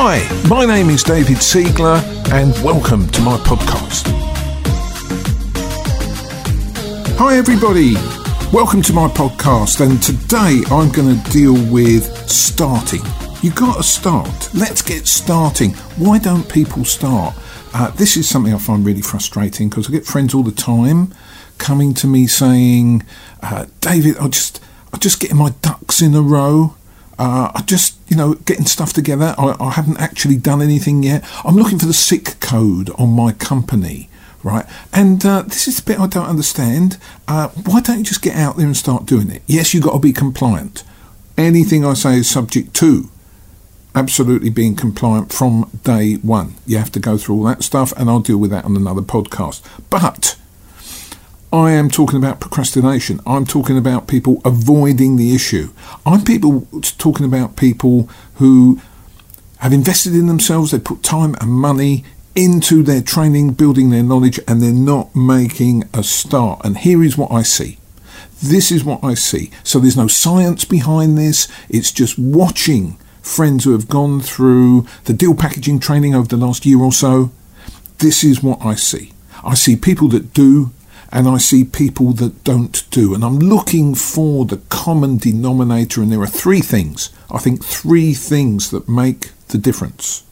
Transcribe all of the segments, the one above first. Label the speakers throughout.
Speaker 1: Hi, my name is David Siegler, and welcome to my podcast. Hi, everybody. Welcome to my podcast, and today I'm going to deal with starting. You got to start. Let's get starting. Why don't people start? Uh, this is something I find really frustrating because I get friends all the time coming to me saying, uh, "David, I just, I just getting my ducks in a row. Uh, I just, you know, getting stuff together. I, I haven't actually done anything yet. I'm looking for the SIC code on my company." right? And uh, this is the bit I don't understand. Uh, why don't you just get out there and start doing it? Yes, you've got to be compliant. Anything I say is subject to absolutely being compliant from day one. You have to go through all that stuff, and I'll deal with that on another podcast. But I am talking about procrastination. I'm talking about people avoiding the issue. I'm people talking about people who have invested in themselves. They put time and money into their training, building their knowledge, and they're not making a start. And here is what I see. This is what I see. So there's no science behind this. It's just watching friends who have gone through the deal packaging training over the last year or so. This is what I see. I see people that do and I see people that don't do. And I'm looking for the common denominator, and there are three things. I think three things that make the difference.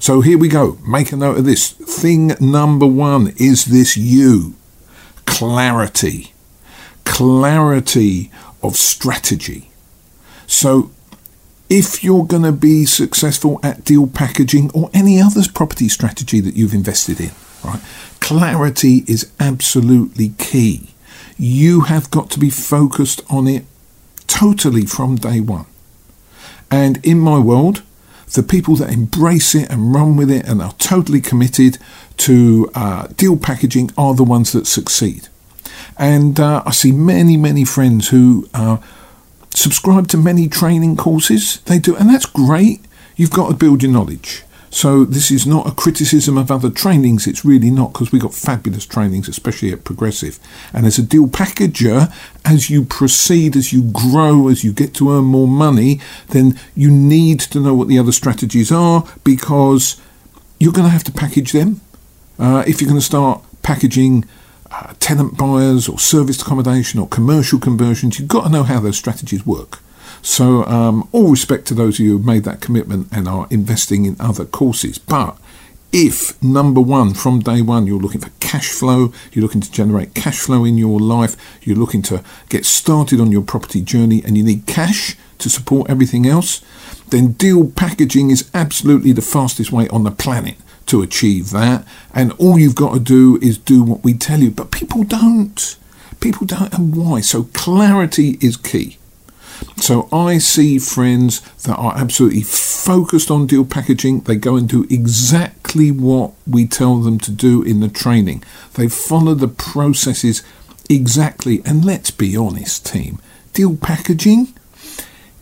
Speaker 1: So here we go. Make a note of this. Thing number one is this you clarity. Clarity of strategy. So if you're going to be successful at deal packaging or any other property strategy that you've invested in, right? Clarity is absolutely key. You have got to be focused on it totally from day one. And in my world, the people that embrace it and run with it and are totally committed to uh, deal packaging are the ones that succeed. And uh, I see many, many friends who uh, subscribe to many training courses. They do, and that's great. You've got to build your knowledge. So this is not a criticism of other trainings. It's really not because we've got fabulous trainings, especially at Progressive. And as a deal packager, as you proceed, as you grow, as you get to earn more money, then you need to know what the other strategies are because you're going to have to package them. Uh, if you're going to start packaging uh, tenant buyers or serviced accommodation or commercial conversions, you've got to know how those strategies work. So, um, all respect to those of you who've made that commitment and are investing in other courses. But if number one, from day one, you're looking for cash flow, you're looking to generate cash flow in your life, you're looking to get started on your property journey, and you need cash to support everything else, then deal packaging is absolutely the fastest way on the planet to achieve that. And all you've got to do is do what we tell you. But people don't. People don't, and why? So clarity is key. So I see friends that are absolutely focused on deal packaging. They go and do exactly what we tell them to do in the training. They follow the processes exactly. And let's be honest, team, deal packaging,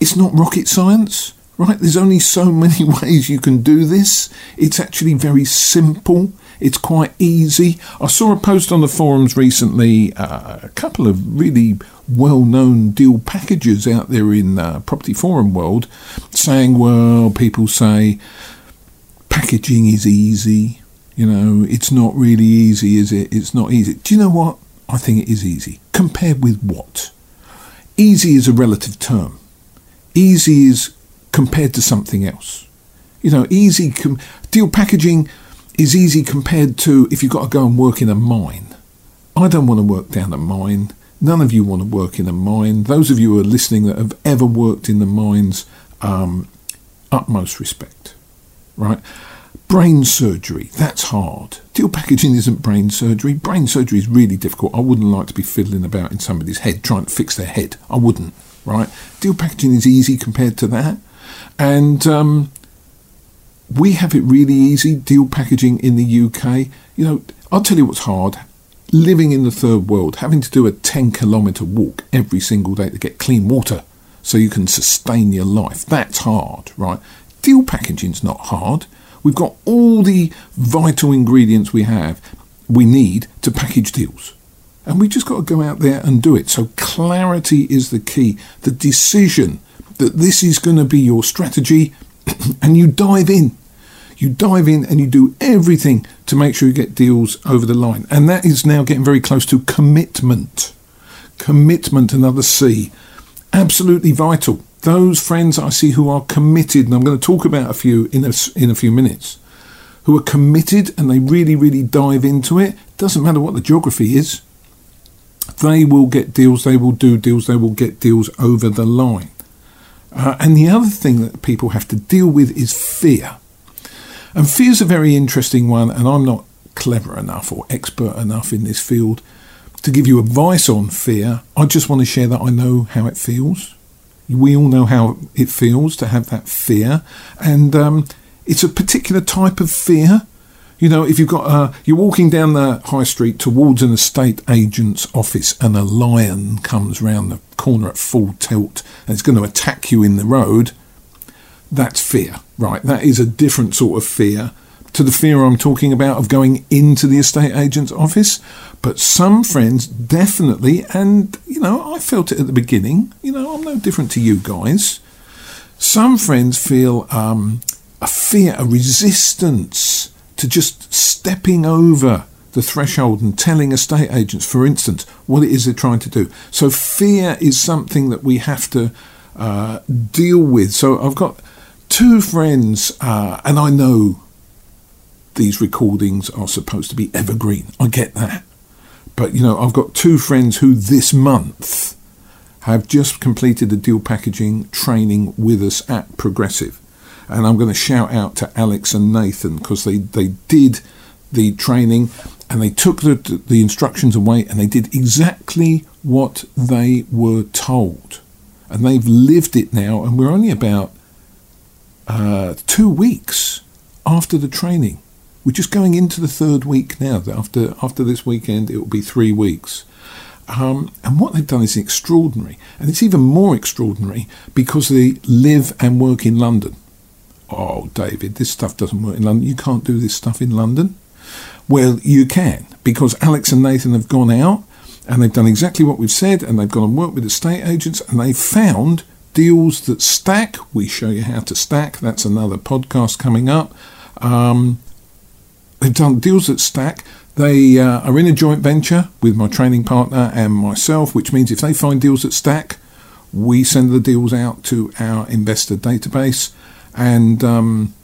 Speaker 1: it's not rocket science. Right, there's only so many ways you can do this. It's actually very simple. It's quite easy. I saw a post on the forums recently, uh, a couple of really well-known deal packages out there in uh, property forum world saying, well, people say packaging is easy. You know, it's not really easy, is it? It's not easy. Do you know what? I think it is easy. Compared with what? Easy is a relative term. Easy is compared to something else. You know, easy com- deal packaging is easy compared to if you've got to go and work in a mine. I don't want to work down a mine. None of you want to work in a mine. Those of you who are listening that have ever worked in the mines, um, utmost respect, right? Brain surgery, that's hard. Deal packaging isn't brain surgery. Brain surgery is really difficult. I wouldn't like to be fiddling about in somebody's head trying to fix their head. I wouldn't, right? Deal packaging is easy compared to that. And um, we have it really easy, deal packaging in the UK. You know, I'll tell you what's hard living in the third world, having to do a 10 kilometre walk every single day to get clean water so you can sustain your life. That's hard, right? Deal packaging's not hard. We've got all the vital ingredients we have, we need to package deals. And we just got to go out there and do it. So clarity is the key. The decision that this is going to be your strategy and you dive in You dive in and you do everything to make sure you get deals over the line. And that is now getting very close to commitment. Commitment, another C. Absolutely vital. Those friends I see who are committed, and I'm going to talk about a few in a, in a few minutes, who are committed and they really, really dive into it. Doesn't matter what the geography is, they will get deals, they will do deals, they will get deals over the line. Uh, and the other thing that people have to deal with is fear. And fear is a very interesting one, and I'm not clever enough or expert enough in this field to give you advice on fear. I just want to share that I know how it feels. We all know how it feels to have that fear, and um, it's a particular type of fear. You know, if you've got a, you're walking down the high street towards an estate agent's office and a lion comes round the corner at full tilt and it's going to attack you in the road, that's fear, right? That is a different sort of fear to the fear I'm talking about of going into the estate agent's office. But some friends definitely, and you know, I felt it at the beginning, you know, I'm no different to you guys. Some friends feel um, a fear, a resistance to just stepping over the threshold and telling estate agents, for instance, what it is they're trying to do. So fear is something that we have to uh, deal with. So I've got two friends, uh, and I know these recordings are supposed to be evergreen. I get that. But, you know, I've got two friends who this month have just completed the deal packaging training with us at Progressive and I'm going to shout out to Alex and Nathan because they, they did the training and they took the, the instructions away and they did exactly what they were told. And they've lived it now, and we're only about uh, two weeks after the training. We're just going into the third week now. After after this weekend, it will be three weeks. Um, and what they've done is extraordinary, and it's even more extraordinary because they live and work in London oh, David, this stuff doesn't work in London. You can't do this stuff in London. Well, you can, because Alex and Nathan have gone out and they've done exactly what we've said, and they've gone and worked with estate agents, and they've found deals that stack. We show you how to stack. That's another podcast coming up. Um, they've done deals that stack. They uh, are in a joint venture with my training partner and myself, which means if they find deals that stack, we send the deals out to our investor database and um,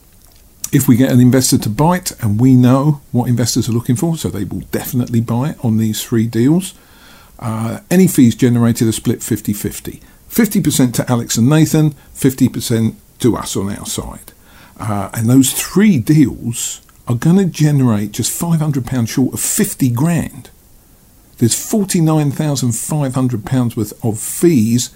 Speaker 1: if we get an investor to bite, and we know what investors are looking for, so they will definitely buy on these three deals, uh, any fees generated are split 50 50. 50% to Alex and Nathan, 50% to us on our side. Uh, and those three deals are going to generate just £500 short of 50 grand. There's £49,500 worth of fees.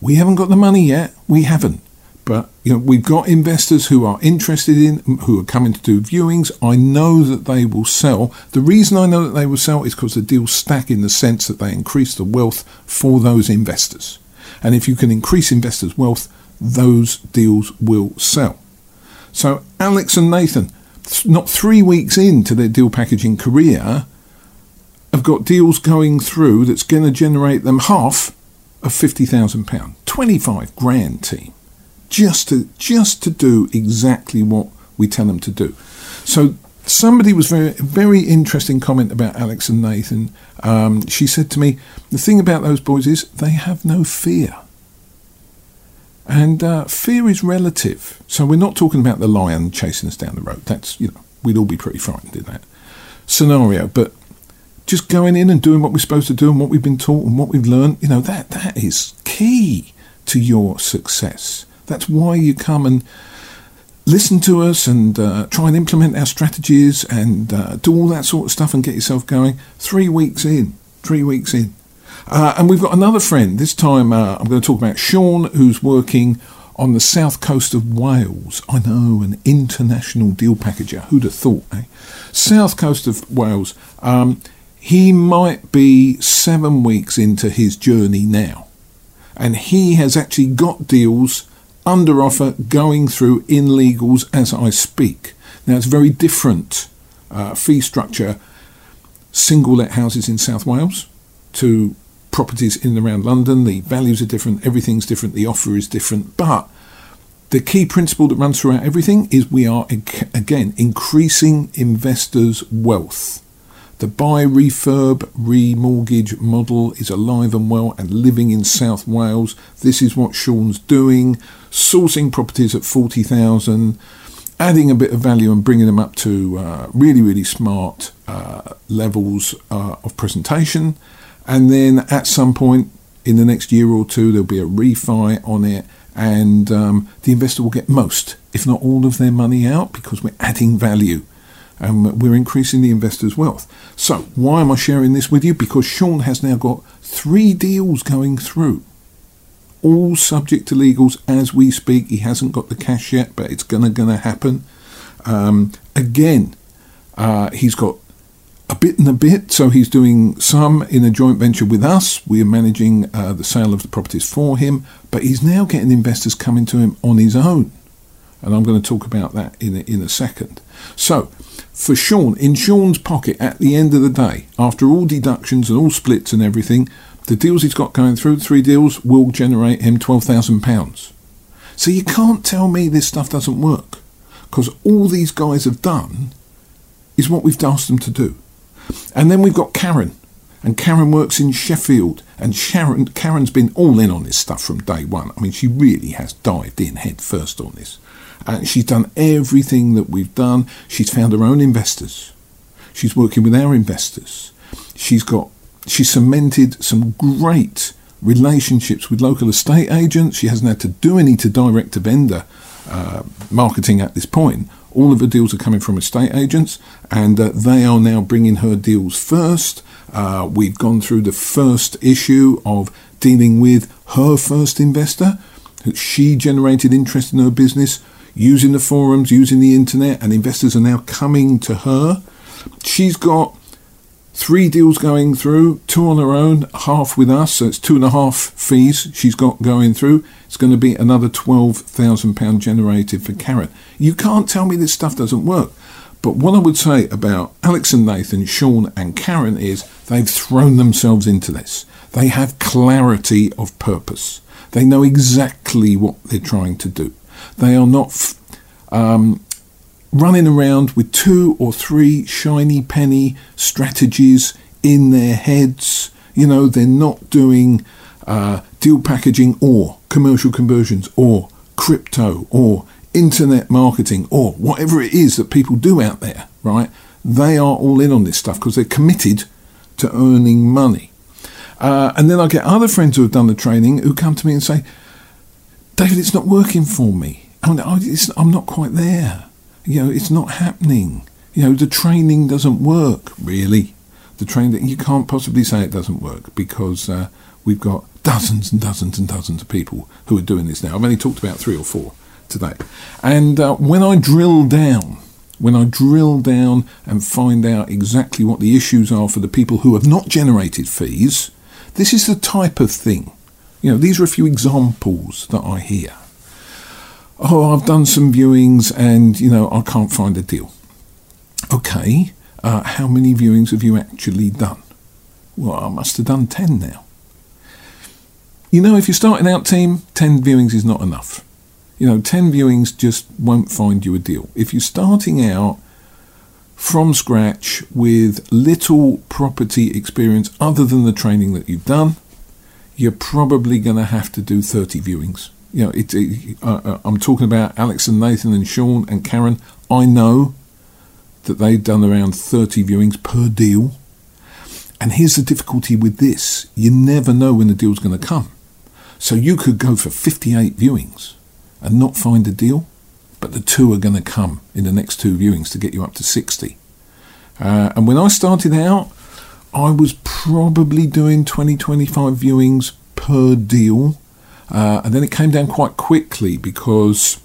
Speaker 1: We haven't got the money yet. We haven't. But you know, we've got investors who are interested in, who are coming to do viewings. I know that they will sell. The reason I know that they will sell is because the deals stack in the sense that they increase the wealth for those investors. And if you can increase investors' wealth, those deals will sell. So Alex and Nathan, not three weeks into their deal packaging career, have got deals going through that's going to generate them half of £50,000. 25 grand team just to just to do exactly what we tell them to do. So somebody was very very interesting comment about Alex and Nathan. Um, she said to me, "The thing about those boys is they have no fear." And uh, fear is relative. So we're not talking about the lion chasing us down the road. That's, you know, we'd all be pretty frightened in that scenario. But just going in and doing what we're supposed to do and what we've been taught and what we've learned, you know, that that is key to your success. That's why you come and listen to us and uh, try and implement our strategies and uh, do all that sort of stuff and get yourself going. Three weeks in, three weeks in. Uh, and we've got another friend. This time uh, I'm going to talk about Sean, who's working on the south coast of Wales. I know, an international deal packager. Who'd have thought, eh? South coast of Wales. Um, he might be seven weeks into his journey now. And he has actually got deals under offer going through in legals as I speak. Now it's very different uh, fee structure, single let houses in South Wales to properties in and around London. The values are different, everything's different, the offer is different, but the key principle that runs throughout everything is we are again increasing investors' wealth. The buy, refurb, remortgage model is alive and well and living in South Wales. This is what Sean's doing, sourcing properties at 40,000, adding a bit of value and bringing them up to uh, really, really smart uh, levels uh, of presentation. And then at some point in the next year or two, there'll be a refi on it, and um, the investor will get most, if not all, of their money out because we're adding value and we're increasing the investor's wealth. So, why am I sharing this with you? Because Sean has now got three deals going through, all subject to legals as we speak. He hasn't got the cash yet, but it's gonna gonna happen. Um, again, uh, he's got a bit and a bit, so he's doing some in a joint venture with us. We are managing uh, the sale of the properties for him, but he's now getting investors coming to him on his own. And I'm going to talk about that in a, in a second. So, for Sean, in Sean's pocket at the end of the day, after all deductions and all splits and everything, the deals he's got going through, three deals, will generate him £12,000. So you can't tell me this stuff doesn't work, because all these guys have done is what we've asked them to do. And then we've got Karen, and Karen works in Sheffield, and Sharon, Karen's been all in on this stuff from day one. I mean, she really has dived in head first on this. And she's done everything that we've done. She's found her own investors. She's working with our investors. She's got she's cemented some great relationships with local estate agents. She hasn't had to do any to direct to vendor uh, marketing at this point. All of her deals are coming from estate agents, and uh, they are now bringing her deals first. Uh, we've gone through the first issue of dealing with her first investor. She generated interest in her business using the forums, using the internet, and investors are now coming to her. She's got three deals going through, two on her own, half with us, so it's two and a half fees she's got going through. It's going to be another £12,000 generated for Karen. You can't tell me this stuff doesn't work. But what I would say about Alex and Nathan, Sean and Karen is they've thrown themselves into this. They have clarity of purpose. They know exactly what they're trying to do. They are not um, running around with two or three shiny penny strategies in their heads. You know, they're not doing uh, deal packaging or commercial conversions or crypto or internet marketing or whatever it is that people do out there, right? They are all in on this stuff because they're committed to earning money. Uh, and then I get other friends who have done the training who come to me and say, David, it's not working for me. I'm, I'm not quite there. You know, it's not happening. You know, the training doesn't work, really. The training, you can't possibly say it doesn't work because uh, we've got dozens and dozens and dozens of people who are doing this now. I've only talked about three or four today. And uh, when I drill down, when I drill down and find out exactly what the issues are for the people who have not generated fees, this is the type of thing you know, these are a few examples that I hear. Oh, I've done some viewings and, you know, I can't find a deal. Okay, uh, how many viewings have you actually done? Well, I must have done 10 now. You know, if you're starting out team, 10 viewings is not enough. You know, 10 viewings just won't find you a deal. If you're starting out from scratch with little property experience other than the training that you've done, you're probably going to have to do 30 viewings. You know, it, it, uh, uh, I'm talking about Alex and Nathan and Sean and Karen. I know that they've done around 30 viewings per deal. And here's the difficulty with this you never know when the deal's going to come. So you could go for 58 viewings and not find a deal, but the two are going to come in the next two viewings to get you up to 60. Uh, and when I started out, I was probably doing 20 25 viewings per deal. Uh, and then it came down quite quickly because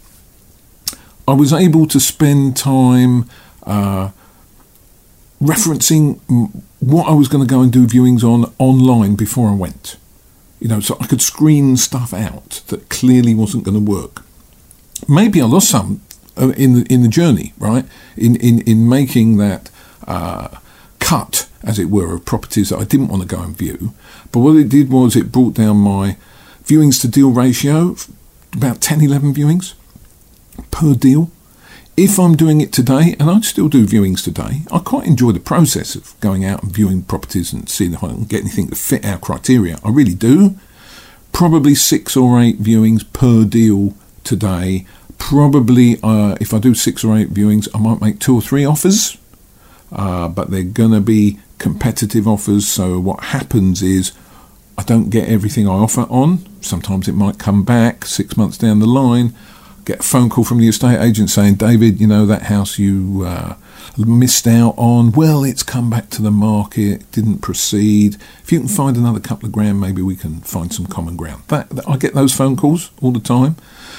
Speaker 1: I was able to spend time uh, referencing what I was going to go and do viewings on online before I went. You know, so I could screen stuff out that clearly wasn't going to work. Maybe I lost some uh, in the in the journey, right? In in in making that uh, cut as it were, of properties that I didn't want to go and view. But what it did was it brought down my viewings to deal ratio, about 10, 11 viewings. per deal. If I'm doing it today, and I still do viewings today, I quite enjoy the process of going out and viewing properties and seeing if I can get anything to fit our criteria. I really do. Probably six or eight viewings per deal today. Probably, uh, if I do six or eight viewings, I might make two or three offers, uh, but they're going to be competitive offers. So, what happens is I don't get everything I offer on. Sometimes it might come back six months down the line get a phone call from the estate agent saying, David, you know, that house you uh, missed out on, well, it's come back to the market, didn't proceed. If you can find another couple of grand, maybe we can find some common ground. That, that I get those phone calls all the time.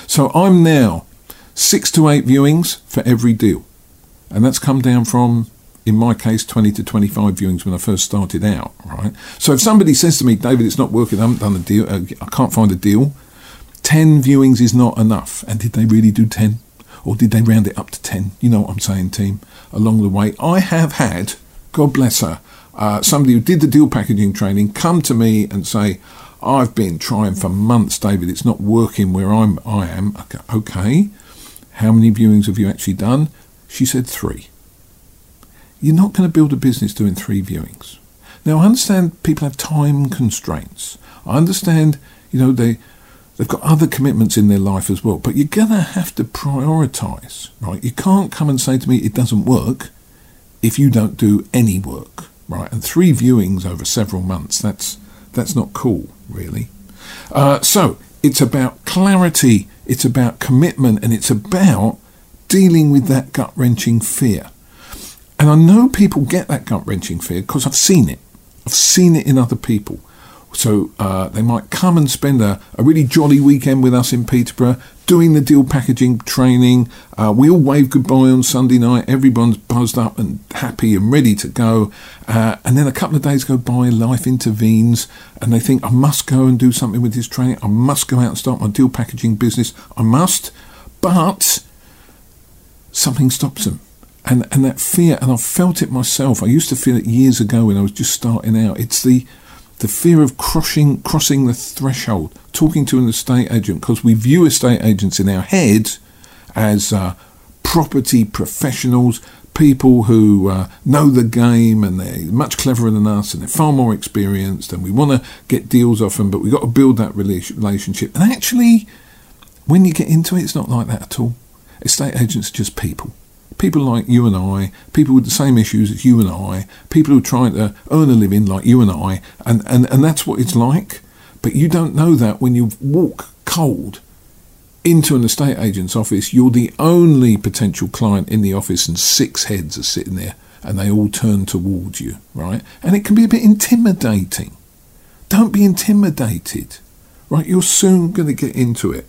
Speaker 1: So I'm now six to eight viewings for every deal. And that's come down from, in my case, 20 to 25 viewings when I first started out, right? So if somebody says to me, David, it's not working, I haven't done a deal, uh, I can't find a deal, 10 viewings is not enough. And did they really do 10? Or did they round it up to 10? You know what I'm saying, team, along the way. I have had, God bless her, uh, somebody who did the deal packaging training come to me and say, I've been trying for months, David, it's not working where I'm, I am. Okay, okay. How many viewings have you actually done? She said three. You're not going to build a business doing three viewings. Now, I understand people have time constraints. I understand, you know, they They've got other commitments in their life as well. But you're going to have to prioritise, right? You can't come and say to me it doesn't work if you don't do any work, right? And three viewings over several months, that's, that's not cool, really. Uh, so it's about clarity, it's about commitment, and it's about dealing with that gut wrenching fear. And I know people get that gut wrenching fear because I've seen it. I've seen it in other people. So uh, they might come and spend a, a, really jolly weekend with us in Peterborough, doing the deal packaging training. Uh, we all wave goodbye on Sunday night. Everyone's buzzed up and happy and ready to go. Uh, and then a couple of days go by, life intervenes, and they think, I must go and do something with this training. I must go out and start my deal packaging business. I must. But something stops them. And, and that fear, and I've felt it myself. I used to feel it years ago when I was just starting out. It's the the fear of crossing crossing the threshold, talking to an estate agent, because we view estate agents in our heads as uh, property professionals, people who uh, know the game and they're much cleverer than us and they're far more experienced, and we want to get deals off them, but we've got to build that relationship. And actually, when you get into it, it's not like that at all. Estate agents are just people people like you and I, people with the same issues as you and I, people who are trying to earn a living like you and I, and, and, and that's what it's like. But you don't know that when you walk cold into an estate agent's office, you're the only potential client in the office, and six heads are sitting there and they all turn towards you, right? And it can be a bit intimidating. Don't be intimidated, right? You're soon going to get into it.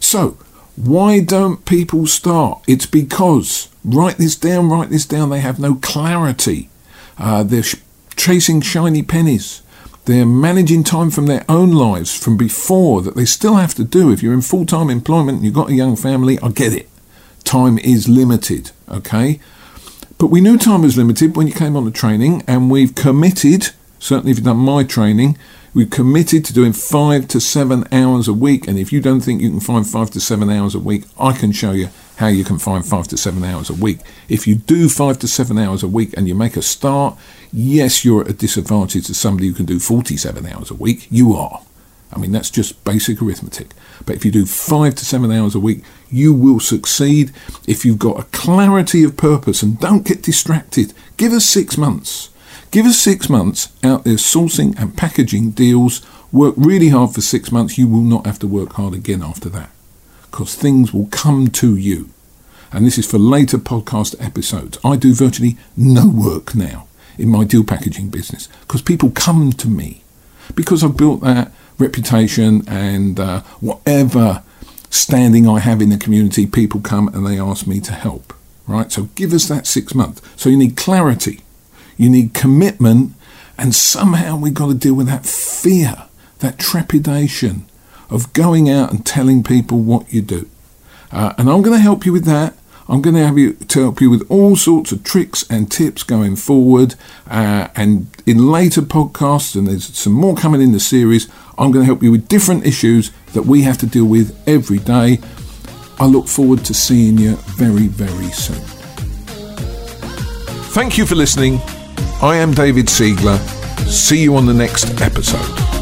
Speaker 1: So, why don't people start? It's because, write this down, write this down, they have no clarity. Uh, they're sh- chasing shiny pennies. They're managing time from their own lives from before that they still have to do. If you're in full time employment and you've got a young family, I get it. Time is limited, okay? But we knew time was limited when you came on the training, and we've committed, certainly if you've done my training, we're committed to doing five to seven hours a week. And if you don't think you can find five to seven hours a week, I can show you how you can find five to seven hours a week. If you do five to seven hours a week and you make a start, yes, you're at a disadvantage to somebody who can do 47 hours a week. You are. I mean, that's just basic arithmetic. But if you do five to seven hours a week, you will succeed if you've got a clarity of purpose and don't get distracted. Give us six months. Give us six months out there sourcing and packaging deals. Work really hard for six months. You will not have to work hard again after that because things will come to you. And this is for later podcast episodes. I do virtually no work now in my deal packaging business because people come to me because I've built that reputation and uh, whatever standing I have in the community, people come and they ask me to help. Right? So give us that six months. So you need clarity you need commitment, and somehow we've got to deal with that fear, that trepidation of going out and telling people what you do. Uh, and I'm going to help you with that. I'm going to have you to help you with all sorts of tricks and tips going forward. Uh, and in later podcasts, and there's some more coming in the series, I'm going to help you with different issues that we have to deal with every day. I look forward to seeing you very, very soon. Thank you for listening. I am David Siegler. See you on the next episode.